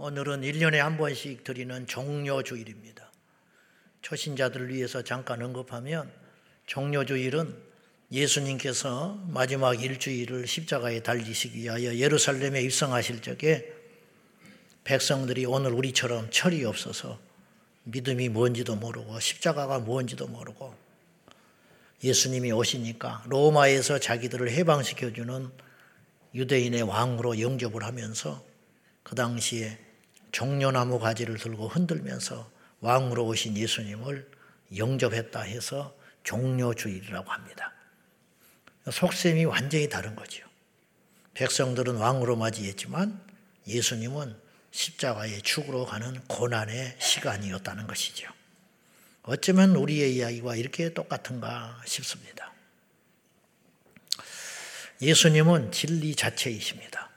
오늘은 1년에 한 번씩 드리는 종료주일입니다. 초신자들을 위해서 잠깐 언급하면 종료주일은 예수님께서 마지막 일주일을 십자가에 달리시기 위하여 예루살렘에 입성하실 적에 백성들이 오늘 우리처럼 철이 없어서 믿음이 뭔지도 모르고 십자가가 뭔지도 모르고 예수님이 오시니까 로마에서 자기들을 해방시켜주는 유대인의 왕으로 영접을 하면서 그 당시에 종려나무 가지를 들고 흔들면서 왕으로 오신 예수님을 영접했다 해서 종료주일이라고 합니다. 속셈이 완전히 다른 거죠. 백성들은 왕으로 맞이했지만 예수님은 십자가의 축으로 가는 고난의 시간이었다는 것이죠. 어쩌면 우리의 이야기와 이렇게 똑같은가 싶습니다. 예수님은 진리 자체이십니다.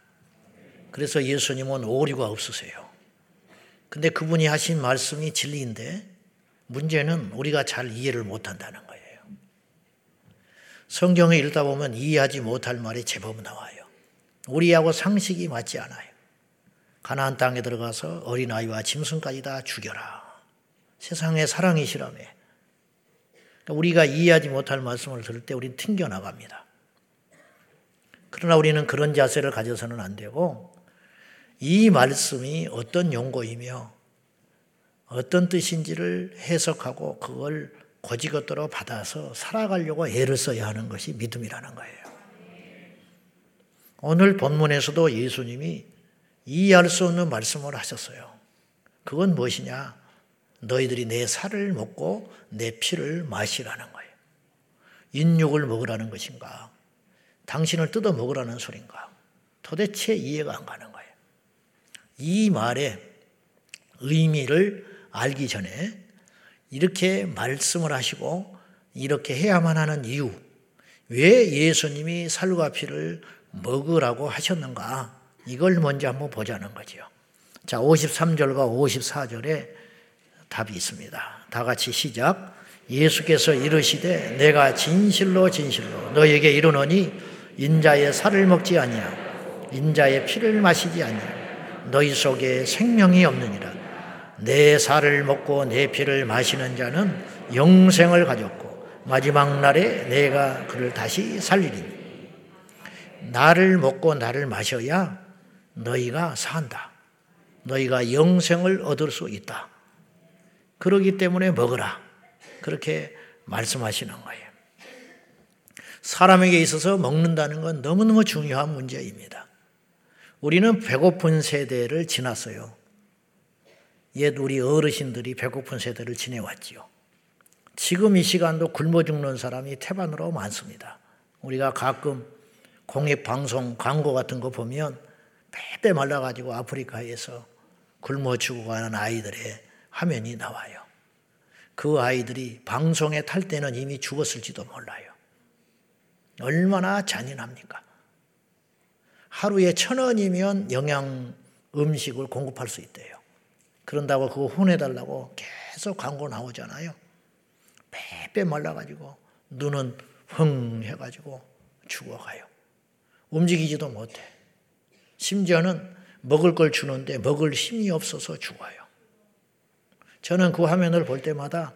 그래서 예수님은 오류가 없으세요. 근데 그분이 하신 말씀이 진리인데 문제는 우리가 잘 이해를 못한다는 거예요. 성경을 읽다 보면 이해하지 못할 말이 제법 나와요. 우리하고 상식이 맞지 않아요. 가나안 땅에 들어가서 어린아이와 짐승까지 다 죽여라. 세상의 사랑이시라며. 그러니까 우리가 이해하지 못할 말씀을 들을 때 우리는 튕겨나갑니다. 그러나 우리는 그런 자세를 가져서는 안 되고 이 말씀이 어떤 용고이며 어떤 뜻인지를 해석하고 그걸 고지것대로 받아서 살아가려고 애를 써야 하는 것이 믿음이라는 거예요. 오늘 본문에서도 예수님이 이해할 수 없는 말씀을 하셨어요. 그건 무엇이냐? 너희들이 내 살을 먹고 내 피를 마시라는 거예요. 인육을 먹으라는 것인가? 당신을 뜯어 먹으라는 소린가? 도대체 이해가 안 가는 거예요. 이 말의 의미를 알기 전에 이렇게 말씀을 하시고 이렇게 해야만 하는 이유, 왜 예수님이 살과 피를 먹으라고 하셨는가? 이걸 먼저 한번 보자는 거죠. 자, 53절과 54절에 답이 있습니다. 다 같이 시작. 예수께서 이르시되 내가 진실로 진실로 너에게 이르노니 인자의 살을 먹지 아니하 인자의 피를 마시지 아니하 너희 속에 생명이 없느니라. 내 살을 먹고 내 피를 마시는 자는 영생을 가졌고 마지막 날에 내가 그를 다시 살리리니. 나를 먹고 나를 마셔야 너희가 산다. 너희가 영생을 얻을 수 있다. 그러기 때문에 먹으라. 그렇게 말씀하시는 거예요. 사람에게 있어서 먹는다는 건 너무너무 중요한 문제입니다. 우리는 배고픈 세대를 지났어요. 옛 우리 어르신들이 배고픈 세대를 지내왔지요. 지금 이 시간도 굶어 죽는 사람이 태반으로 많습니다. 우리가 가끔 공익 방송 광고 같은 거 보면 빼빼 말라가지고 아프리카에서 굶어 죽어가는 아이들의 화면이 나와요. 그 아이들이 방송에 탈 때는 이미 죽었을지도 몰라요. 얼마나 잔인합니까? 하루에 천 원이면 영양 음식을 공급할 수 있대요. 그런다고 그거 혼내달라고 계속 광고 나오잖아요. 빼빼 말라가지고 눈은 흥 해가지고 죽어가요. 움직이지도 못해. 심지어는 먹을 걸 주는데 먹을 힘이 없어서 죽어요. 저는 그 화면을 볼 때마다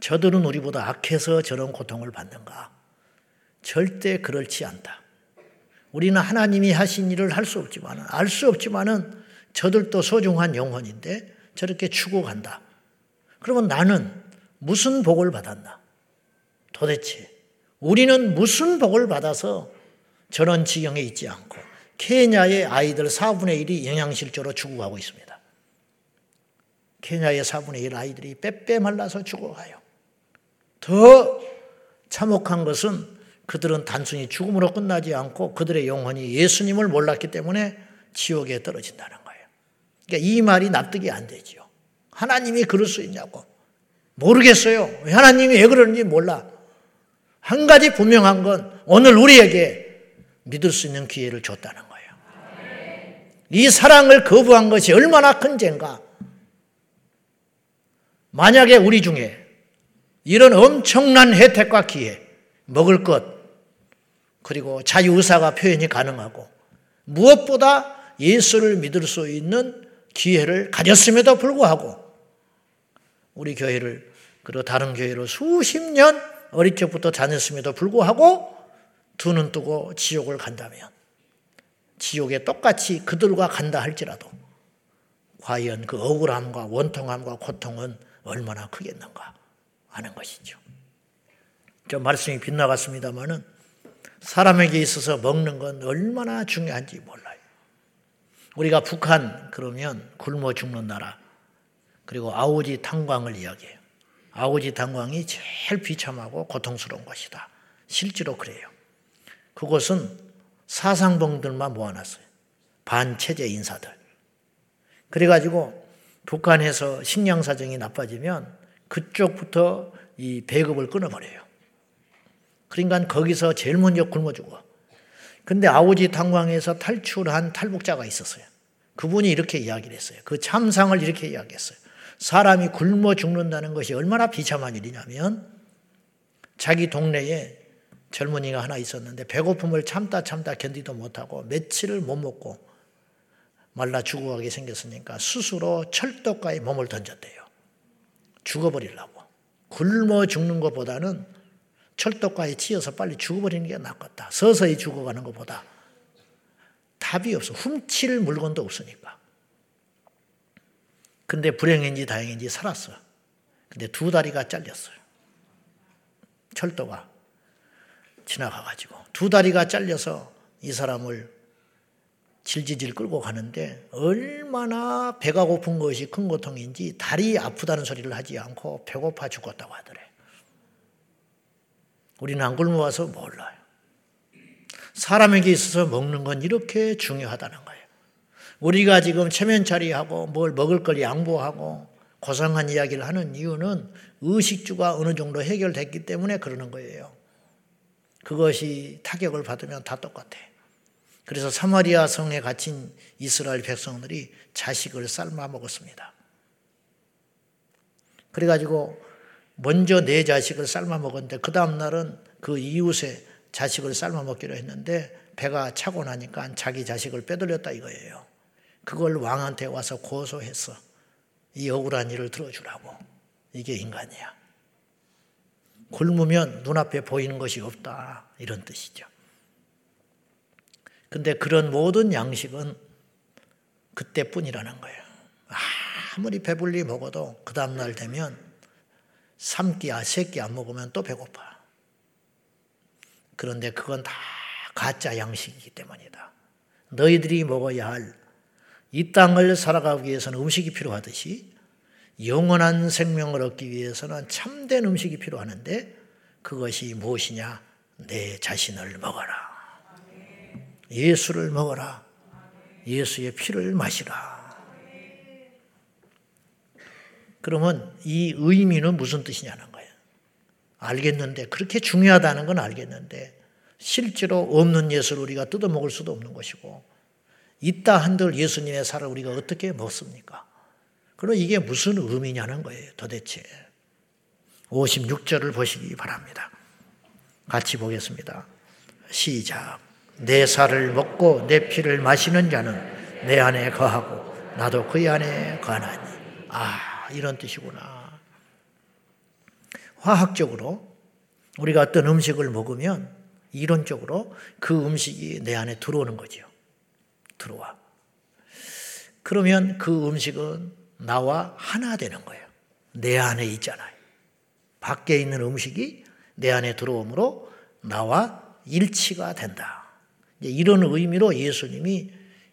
저들은 우리보다 악해서 저런 고통을 받는가? 절대 그렇지 않다. 우리는 하나님이 하신 일을 할 수 없지만은, 알 수 없지만은 저들도 소중한 영혼인데 저렇게 죽어간다. 그러면 나는 무슨 복을 받았나? 도대체 우리는 무슨 복을 받아서 저런 지경에 있지 않고 케냐의 아이들 4분의 1이 영양실조로 죽어가고 있습니다. 케냐의 4분의 1 아이들이 빼빼 말라서 죽어가요. 더 참혹한 것은 그들은 단순히 죽음으로 끝나지 않고 그들의 영혼이 예수님을 몰랐기 때문에 지옥에 떨어진다는 거예요. 그러니까 이 말이 납득이 안 되죠. 하나님이 그럴 수 있냐고. 모르겠어요. 하나님이 왜 그러는지 몰라. 한 가지 분명한 건 오늘 우리에게 믿을 수 있는 기회를 줬다는 거예요. 이 사랑을 거부한 것이 얼마나 큰 죄인가. 만약에 우리 중에 이런 엄청난 혜택과 기회, 먹을 것, 그리고 자유의사가 표현이 가능하고 무엇보다 예수를 믿을 수 있는 기회를 가졌음에도 불구하고 우리 교회를 그리고 다른 교회로 수십 년 어릴 적부터 다녔음에도 불구하고 두 눈 뜨고 지옥을 간다면 지옥에 똑같이 그들과 간다 할지라도 과연 그 억울함과 원통함과 고통은 얼마나 크겠는가 하는 것이죠. 좀 말씀이 빗나갔습니다만은 사람에게 있어서 먹는 건 얼마나 중요한지 몰라요. 우리가 북한 그러면 굶어 죽는 나라 그리고 아오지 탄광을 이야기해요. 아오지 탄광이 제일 비참하고 고통스러운 것이다. 실제로 그래요. 그곳은 사상봉들만 모아놨어요. 반체제 인사들. 그래가지고 북한에서 식량 사정이 나빠지면 그쪽부터 이 배급을 끊어버려요. 그러니까 거기서 제일 먼저 굶어 죽어. 근데 아오지 탄광에서 탈출한 탈북자가 있었어요. 그분이 이렇게 이야기를 했어요. 그 참상을 이렇게 이야기했어요. 사람이 굶어 죽는다는 것이 얼마나 비참한 일이냐면 자기 동네에 젊은이가 하나 있었는데 배고픔을 참다 참다 견디도 못하고 며칠을 못 먹고 말라 죽어가게 생겼으니까 스스로 철도가에 몸을 던졌대요. 죽어버리려고. 굶어 죽는 것보다는 철도가에 치여서 빨리 죽어버리는 게 낫겠다. 서서히 죽어가는 것보다 답이 없어. 훔칠 물건도 없으니까. 근데 불행인지 다행인지 살았어. 근데 두 다리가 잘렸어요. 철도가 지나가가지고. 두 다리가 잘려서 이 사람을 질질질 끌고 가는데 얼마나 배가 고픈 것이 큰 고통인지 다리 아프다는 소리를 하지 않고 배고파 죽었다고 하더래. 우리는 안 굶어 와서 몰라요. 사람에게 있어서 먹는 건 이렇게 중요하다는 거예요. 우리가 지금 체면차리하고 뭘 먹을 걸 양보하고 고상한 이야기를 하는 이유는 의식주가 어느 정도 해결됐기 때문에 그러는 거예요. 그것이 타격을 받으면 다 똑같아. 그래서 사마리아 성에 갇힌 이스라엘 백성들이 자식을 삶아 먹었습니다. 그래가지고 먼저 내 자식을 삶아 먹었는데 그 다음 날은 그 이웃의 자식을 삶아 먹기로 했는데 배가 차고 나니까 자기 자식을 빼돌렸다 이거예요. 그걸 왕한테 와서 고소했어. 이 억울한 일을 들어주라고. 이게 인간이야. 굶으면 눈앞에 보이는 것이 없다. 이런 뜻이죠. 근데 그런 모든 양식은 그때뿐이라는 거예요. 아무리 배불리 먹어도 그 다음날 되면 3끼야, 3끼 안 먹으면 또 배고파. 그런데 그건 다 가짜 양식이기 때문이다. 너희들이 먹어야 할 이 땅을 살아가기 위해서는 음식이 필요하듯이 영원한 생명을 얻기 위해서는 참된 음식이 필요하는데 그것이 무엇이냐? 내 자신을 먹어라. 예수를 먹어라. 예수의 피를 마시라. 그러면 이 의미는 무슨 뜻이냐는 거예요. 알겠는데, 그렇게 중요하다는 건 알겠는데, 실제로 없는 예수를 우리가 뜯어먹을 수도 없는 것이고, 있다 한들 예수님의 살을 우리가 어떻게 먹습니까? 그럼 이게 무슨 의미냐는 거예요, 도대체. 56절을 보시기 바랍니다. 같이 보겠습니다. 시작. 내 살을 먹고 내 피를 마시는 자는 내 안에 거하고 나도 그의 안에 거하나니. 아, 이런 뜻이구나. 화학적으로 우리가 어떤 음식을 먹으면 이론적으로 그 음식이 내 안에 들어오는 거죠. 들어와. 그러면 그 음식은 나와 하나 되는 거예요. 내 안에 있잖아요. 밖에 있는 음식이 내 안에 들어오므로 나와 일치가 된다. 이런 의미로 예수님이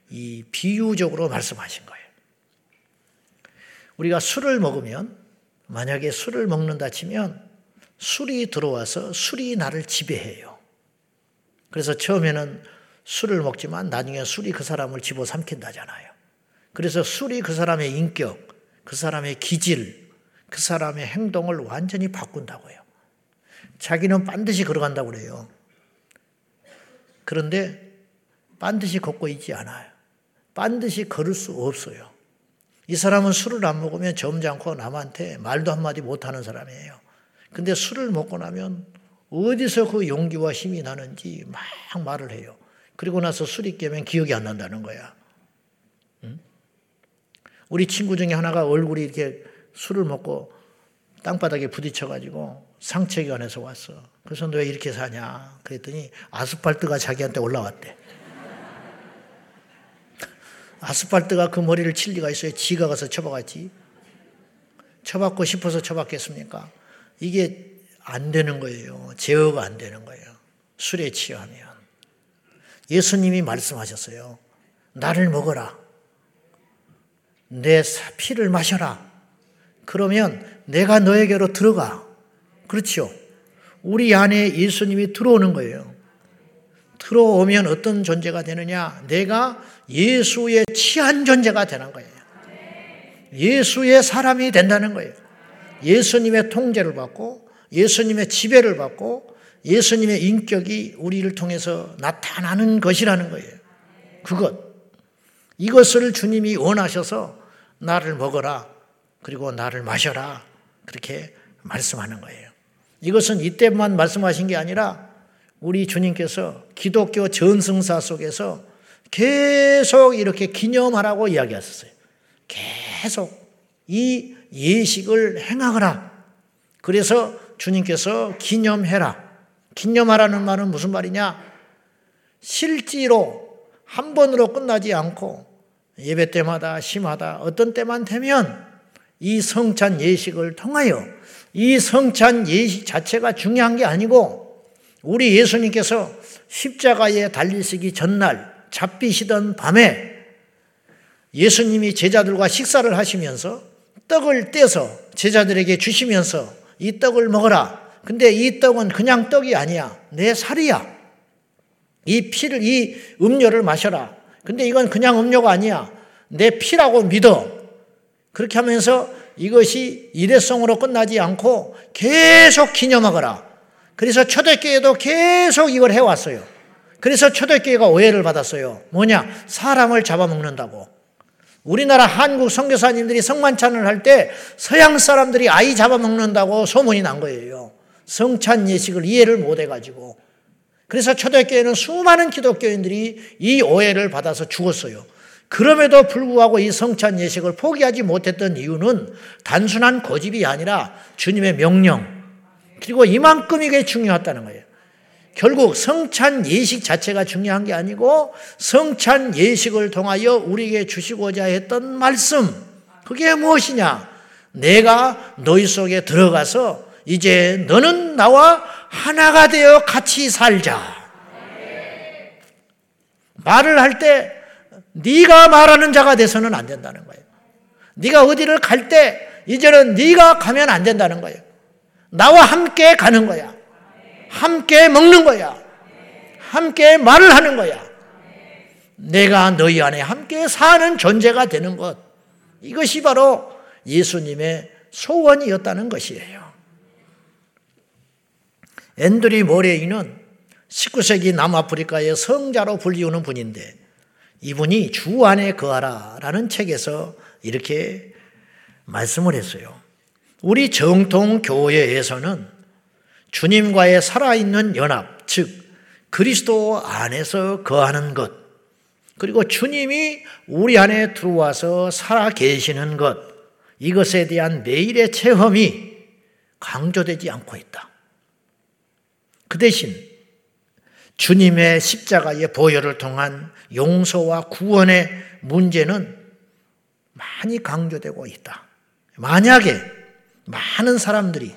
이 비유적으로 말씀하신 거예요. 우리가 술을 먹으면 만약에 술을 먹는다 치면 술이 들어와서 술이 나를 지배해요. 그래서 처음에는 술을 먹지만 나중에 술이 그 사람을 집어삼킨다잖아요. 그래서 술이 그 사람의 인격, 그 사람의 기질, 그 사람의 행동을 완전히 바꾼다고요. 자기는 반드시 걸어간다고 그래요. 그런데 반드시 걷고 있지 않아요. 반드시 걸을 수 없어요. 이 사람은 술을 안 먹으면 점잖고 남한테 말도 한마디 못하는 사람이에요. 근데 술을 먹고 나면 어디서 그 용기와 힘이 나는지 막 말을 해요. 그리고 나서 술이 깨면 기억이 안 난다는 거야. 우리 친구 중에 하나가 얼굴이 이렇게 술을 먹고 땅바닥에 부딪혀가지고 상체견에서 왔어. 그래서 너 왜 이렇게 사냐? 그랬더니 아스팔트가 자기한테 올라왔대. 아스팔트가 그 머리를 칠 리가 있어요. 지가 가서 쳐박았지. 쳐박고 싶어서 쳐박겠습니까? 이게 안 되는 거예요. 제어가 안 되는 거예요. 술에 취하면. 예수님이 말씀하셨어요. 나를 먹어라. 내 피를 마셔라. 그러면 내가 너에게로 들어가. 그렇죠. 우리 안에 예수님이 들어오는 거예요. 들어오면 어떤 존재가 되느냐? 내가 예수의 취한 존재가 되는 거예요. 예수의 사람이 된다는 거예요. 예수님의 통제를 받고 예수님의 지배를 받고 예수님의 인격이 우리를 통해서 나타나는 것이라는 거예요. 그것. 이것을 주님이 원하셔서 나를 먹어라. 그리고 나를 마셔라. 그렇게 말씀하는 거예요. 이것은 이때만 말씀하신 게 아니라 우리 주님께서 기독교 전승사 속에서 계속 이렇게 기념하라고 이야기하셨어요. 계속 이 예식을 행하거라. 그래서 주님께서 기념해라. 기념하라는 말은 무슨 말이냐? 실제로 한 번으로 끝나지 않고 예배 때마다 심하다 어떤 때만 되면 이 성찬 예식을 통하여 이 성찬 예식 자체가 중요한 게 아니고 우리 예수님께서 십자가에 달리시기 전날 잡히시던 밤에 예수님이 제자들과 식사를 하시면서 떡을 떼서 제자들에게 주시면서 이 떡을 먹어라. 근데 이 떡은 그냥 떡이 아니야. 내 살이야. 이 피를, 이 음료를 마셔라. 근데 이건 그냥 음료가 아니야. 내 피라고 믿어. 그렇게 하면서 이것이 일회성으로 끝나지 않고 계속 기념하거라. 그래서 초대교회도 계속 이걸 해왔어요. 그래서 초대교회가 오해를 받았어요. 뭐냐? 사람을 잡아먹는다고. 우리나라 한국 선교사님들이 성만찬을 할 때 서양 사람들이 아이 잡아먹는다고 소문이 난 거예요. 성찬 예식을 이해를 못 해가지고. 그래서 초대교회는 수많은 기독교인들이 이 오해를 받아서 죽었어요. 그럼에도 불구하고 이 성찬 예식을 포기하지 못했던 이유는 단순한 고집이 아니라 주님의 명령, 그리고 이만큼 이게 중요했다는 거예요. 결국 성찬 예식 자체가 중요한 게 아니고 성찬 예식을 통하여 우리에게 주시고자 했던 말씀, 그게 무엇이냐? 내가 너희 속에 들어가서 이제 너는 나와 하나가 되어 같이 살자. 말을 할 때 네가 말하는 자가 돼서는 안 된다는 거예요. 네가 어디를 갈 때 이제는 네가 가면 안 된다는 거예요. 나와 함께 가는 거야. 함께 먹는 거야. 함께 말을 하는 거야. 내가 너희 안에 함께 사는 존재가 되는 것. 이것이 바로 예수님의 소원이었다는 것이에요. 앤드리 모레이는 19세기 남아프리카의 성자로 불리우는 분인데 이분이 주 안에 거하라 라는 책에서 이렇게 말씀을 했어요. 우리 정통 교회에서는 주님과의 살아있는 연합, 즉, 그리스도 안에서 거하는 것, 그리고 주님이 우리 안에 들어와서 살아 계시는 것, 이것에 대한 매일의 체험이 강조되지 않고 있다. 그 대신 주님의 십자가의 보혈을 통한 용서와 구원의 문제는 많이 강조되고 있다. 만약에 많은 사람들이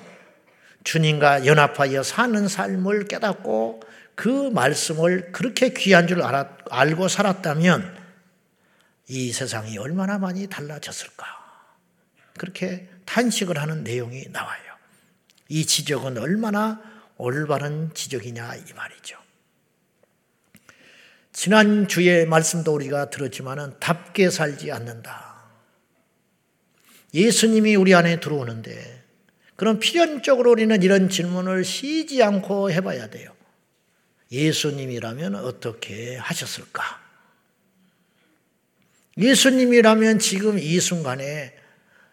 주님과 연합하여 사는 삶을 깨닫고 그 말씀을 그렇게 귀한 줄 알았, 알고 살았다면 이 세상이 얼마나 많이 달라졌을까. 그렇게 탄식을 하는 내용이 나와요. 이 지적은 얼마나 올바른 지적이냐 이 말이죠. 지난 주의 말씀도 우리가 들었지만은 답게 살지 않는다. 예수님이 우리 안에 들어오는데 그럼 필연적으로 우리는 이런 질문을 쉬지 않고 해봐야 돼요. 예수님이라면 어떻게 하셨을까? 예수님이라면 지금 이 순간에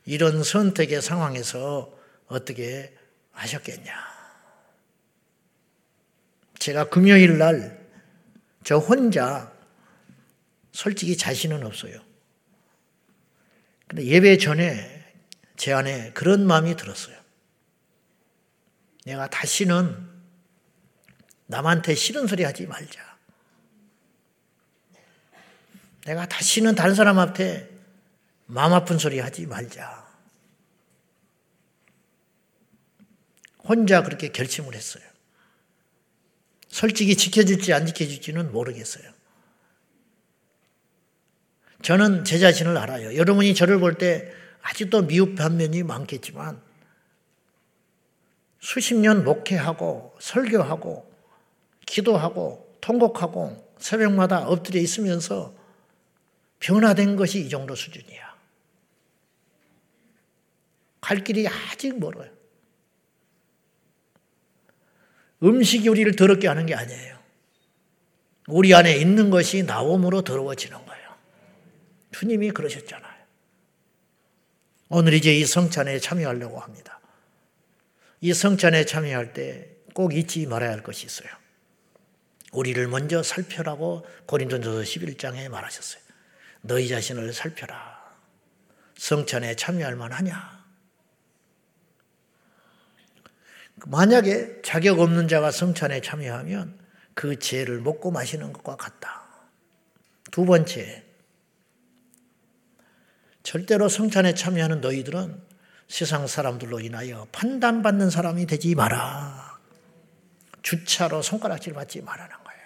이런 선택의 상황에서 어떻게 하셨겠냐? 제가 금요일 날 저 혼자 솔직히 자신은 없어요. 근데 예배 전에 제 안에 그런 마음이 들었어요. 내가 다시는 남한테 싫은 소리 하지 말자. 내가 다시는 다른 사람한테 마음 아픈 소리 하지 말자. 혼자 그렇게 결심을 했어요. 솔직히 지켜줄지 안 지켜줄지는 모르겠어요. 저는 제 자신을 알아요. 여러분이 저를 볼 때 아직도 미흡한 면이 많겠지만 수십 년 목회하고 설교하고 기도하고 통곡하고 새벽마다 엎드려 있으면서 변화된 것이 이 정도 수준이야. 갈 길이 아직 멀어요. 음식이 우리를 더럽게 하는 게 아니에요. 우리 안에 있는 것이 나옴으로 더러워지는 거예요. 주님이 그러셨잖아요. 오늘 이제 이 성찬에 참여하려고 합니다. 이 성찬에 참여할 때 꼭 잊지 말아야 할 것이 있어요. 우리를 먼저 살펴라고 고린도전서 11장에 말하셨어요. 너희 자신을 살펴라. 성찬에 참여할 만하냐? 만약에 자격 없는 자가 성찬에 참여하면 그 죄를 먹고 마시는 것과 같다. 두 번째, 절대로 성찬에 참여하는 너희들은 세상 사람들로 인하여 판단받는 사람이 되지 마라. 주차로 손가락질 받지 말라는 거예요.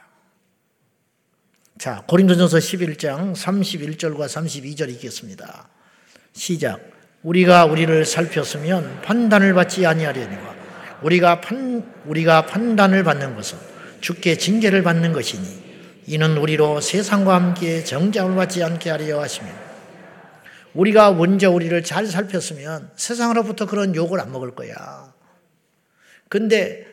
자, 고린도전서 11장 31절과 32절 읽겠습니다. 시작. 우리가 우리를 살폈으면 판단을 받지 아니하려니와 우리가 판 우리가 판단을 받는 것은 주께 징계를 받는 것이니 이는 우리로 세상과 함께 정죄을 받지 않게 하려 하시며 우리가 먼저 우리를 잘 살폈으면 세상으로부터 그런 욕을 안 먹을 거야. 근데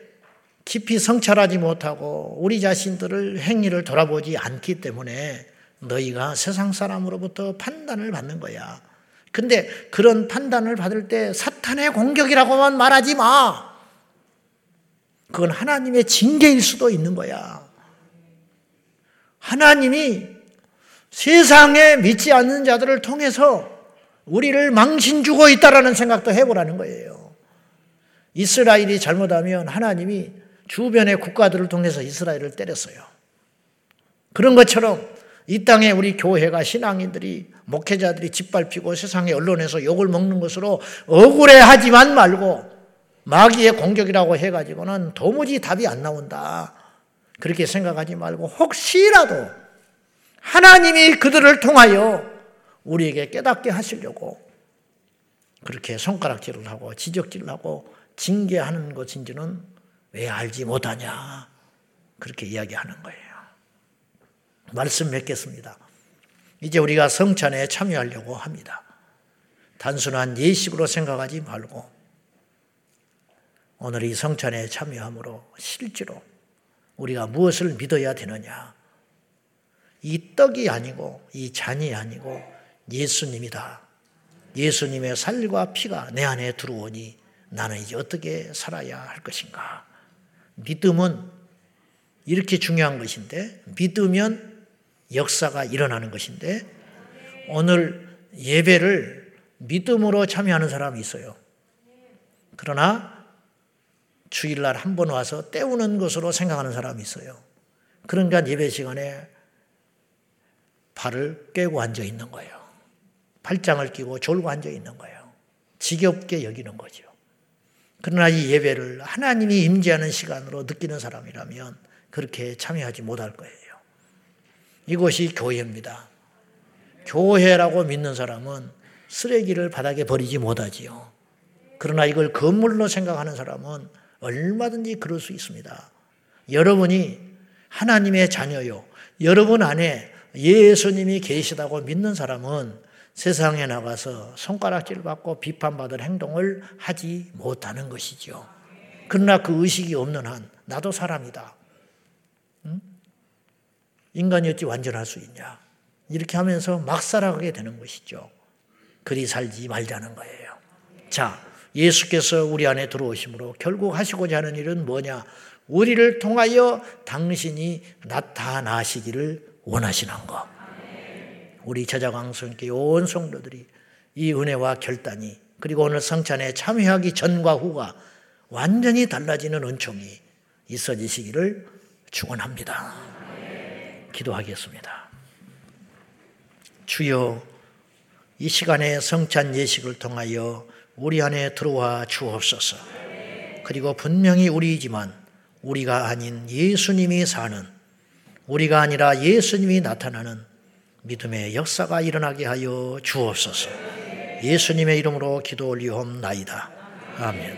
깊이 성찰하지 못하고 우리 자신들을 행위를 돌아보지 않기 때문에 너희가 세상 사람으로부터 판단을 받는 거야. 근데 그런 판단을 받을 때 사탄의 공격이라고만 말하지 마. 그건 하나님의 징계일 수도 있는 거야. 하나님이 세상에 믿지 않는 자들을 통해서 우리를 망신 주고 있다라는 생각도 해보라는 거예요. 이스라엘이 잘못하면 하나님이 주변의 국가들을 통해서 이스라엘을 때렸어요. 그런 것처럼 이 땅에 우리 교회가 신앙인들이 목회자들이 짓밟히고 세상의 언론에서 욕을 먹는 것으로 억울해하지만 말고 마귀의 공격이라고 해가지고는 도무지 답이 안 나온다. 그렇게 생각하지 말고 혹시라도 하나님이 그들을 통하여 우리에게 깨닫게 하시려고 그렇게 손가락질을 하고 지적질을 하고 징계하는 것인지는 왜 알지 못하냐. 그렇게 이야기하는 거예요. 말씀 맺겠습니다. 이제 우리가 성찬에 참여하려고 합니다. 단순한 예식으로 생각하지 말고 오늘 이 성찬에 참여함으로 실제로 우리가 무엇을 믿어야 되느냐. 이 떡이 아니고 이 잔이 아니고 예수님이다. 예수님의 살과 피가 내 안에 들어오니 나는 이제 어떻게 살아야 할 것인가. 믿음은 이렇게 중요한 것인데, 믿으면 역사가 일어나는 것인데, 오늘 예배를 믿음으로 참여하는 사람이 있어요. 그러나 주일날 한 번 와서 때우는 것으로 생각하는 사람이 있어요. 그러니까 예배 시간에 발을 깨고 앉아 있는 거예요. 팔짱을 끼고 졸고 앉아 있는 거예요. 지겹게 여기는 거죠. 그러나 이 예배를 하나님이 임재하는 시간으로 느끼는 사람이라면 그렇게 참여하지 못할 거예요. 이것이 교회입니다. 교회라고 믿는 사람은 쓰레기를 바닥에 버리지 못하지요. 그러나 이걸 건물로 생각하는 사람은 얼마든지 그럴 수 있습니다. 여러분이 하나님의 자녀요. 여러분 안에 예수님이 계시다고 믿는 사람은 세상에 나가서 손가락질 받고 비판받을 행동을 하지 못하는 것이죠. 그러나 그 의식이 없는 한 나도 사람이다. 응? 인간이 어찌 완전할 수 있냐. 이렇게 하면서 막 살아가게 되는 것이죠. 그리 살지 말자는 거예요. 자, 예수께서 우리 안에 들어오심으로 결국 하시고자 하는 일은 뭐냐? 우리를 통하여 당신이 나타나시기를 원하시는 것. 우리 제자광성께 온 성도들이 이 은혜와 결단이 그리고 오늘 성찬에 참여하기 전과 후가 완전히 달라지는 은총이 있어지시기를 축원합니다. 기도하겠습니다. 주여 이 시간에 성찬 예식을 통하여 우리 안에 들어와 주옵소서. 그리고 분명히 우리이지만 우리가 아닌 예수님이 사는 우리가 아니라 예수님이 나타나는 믿음의 역사가 일어나게 하여 주옵소서. 예수님의 이름으로 기도 올리옵나이다. 아멘.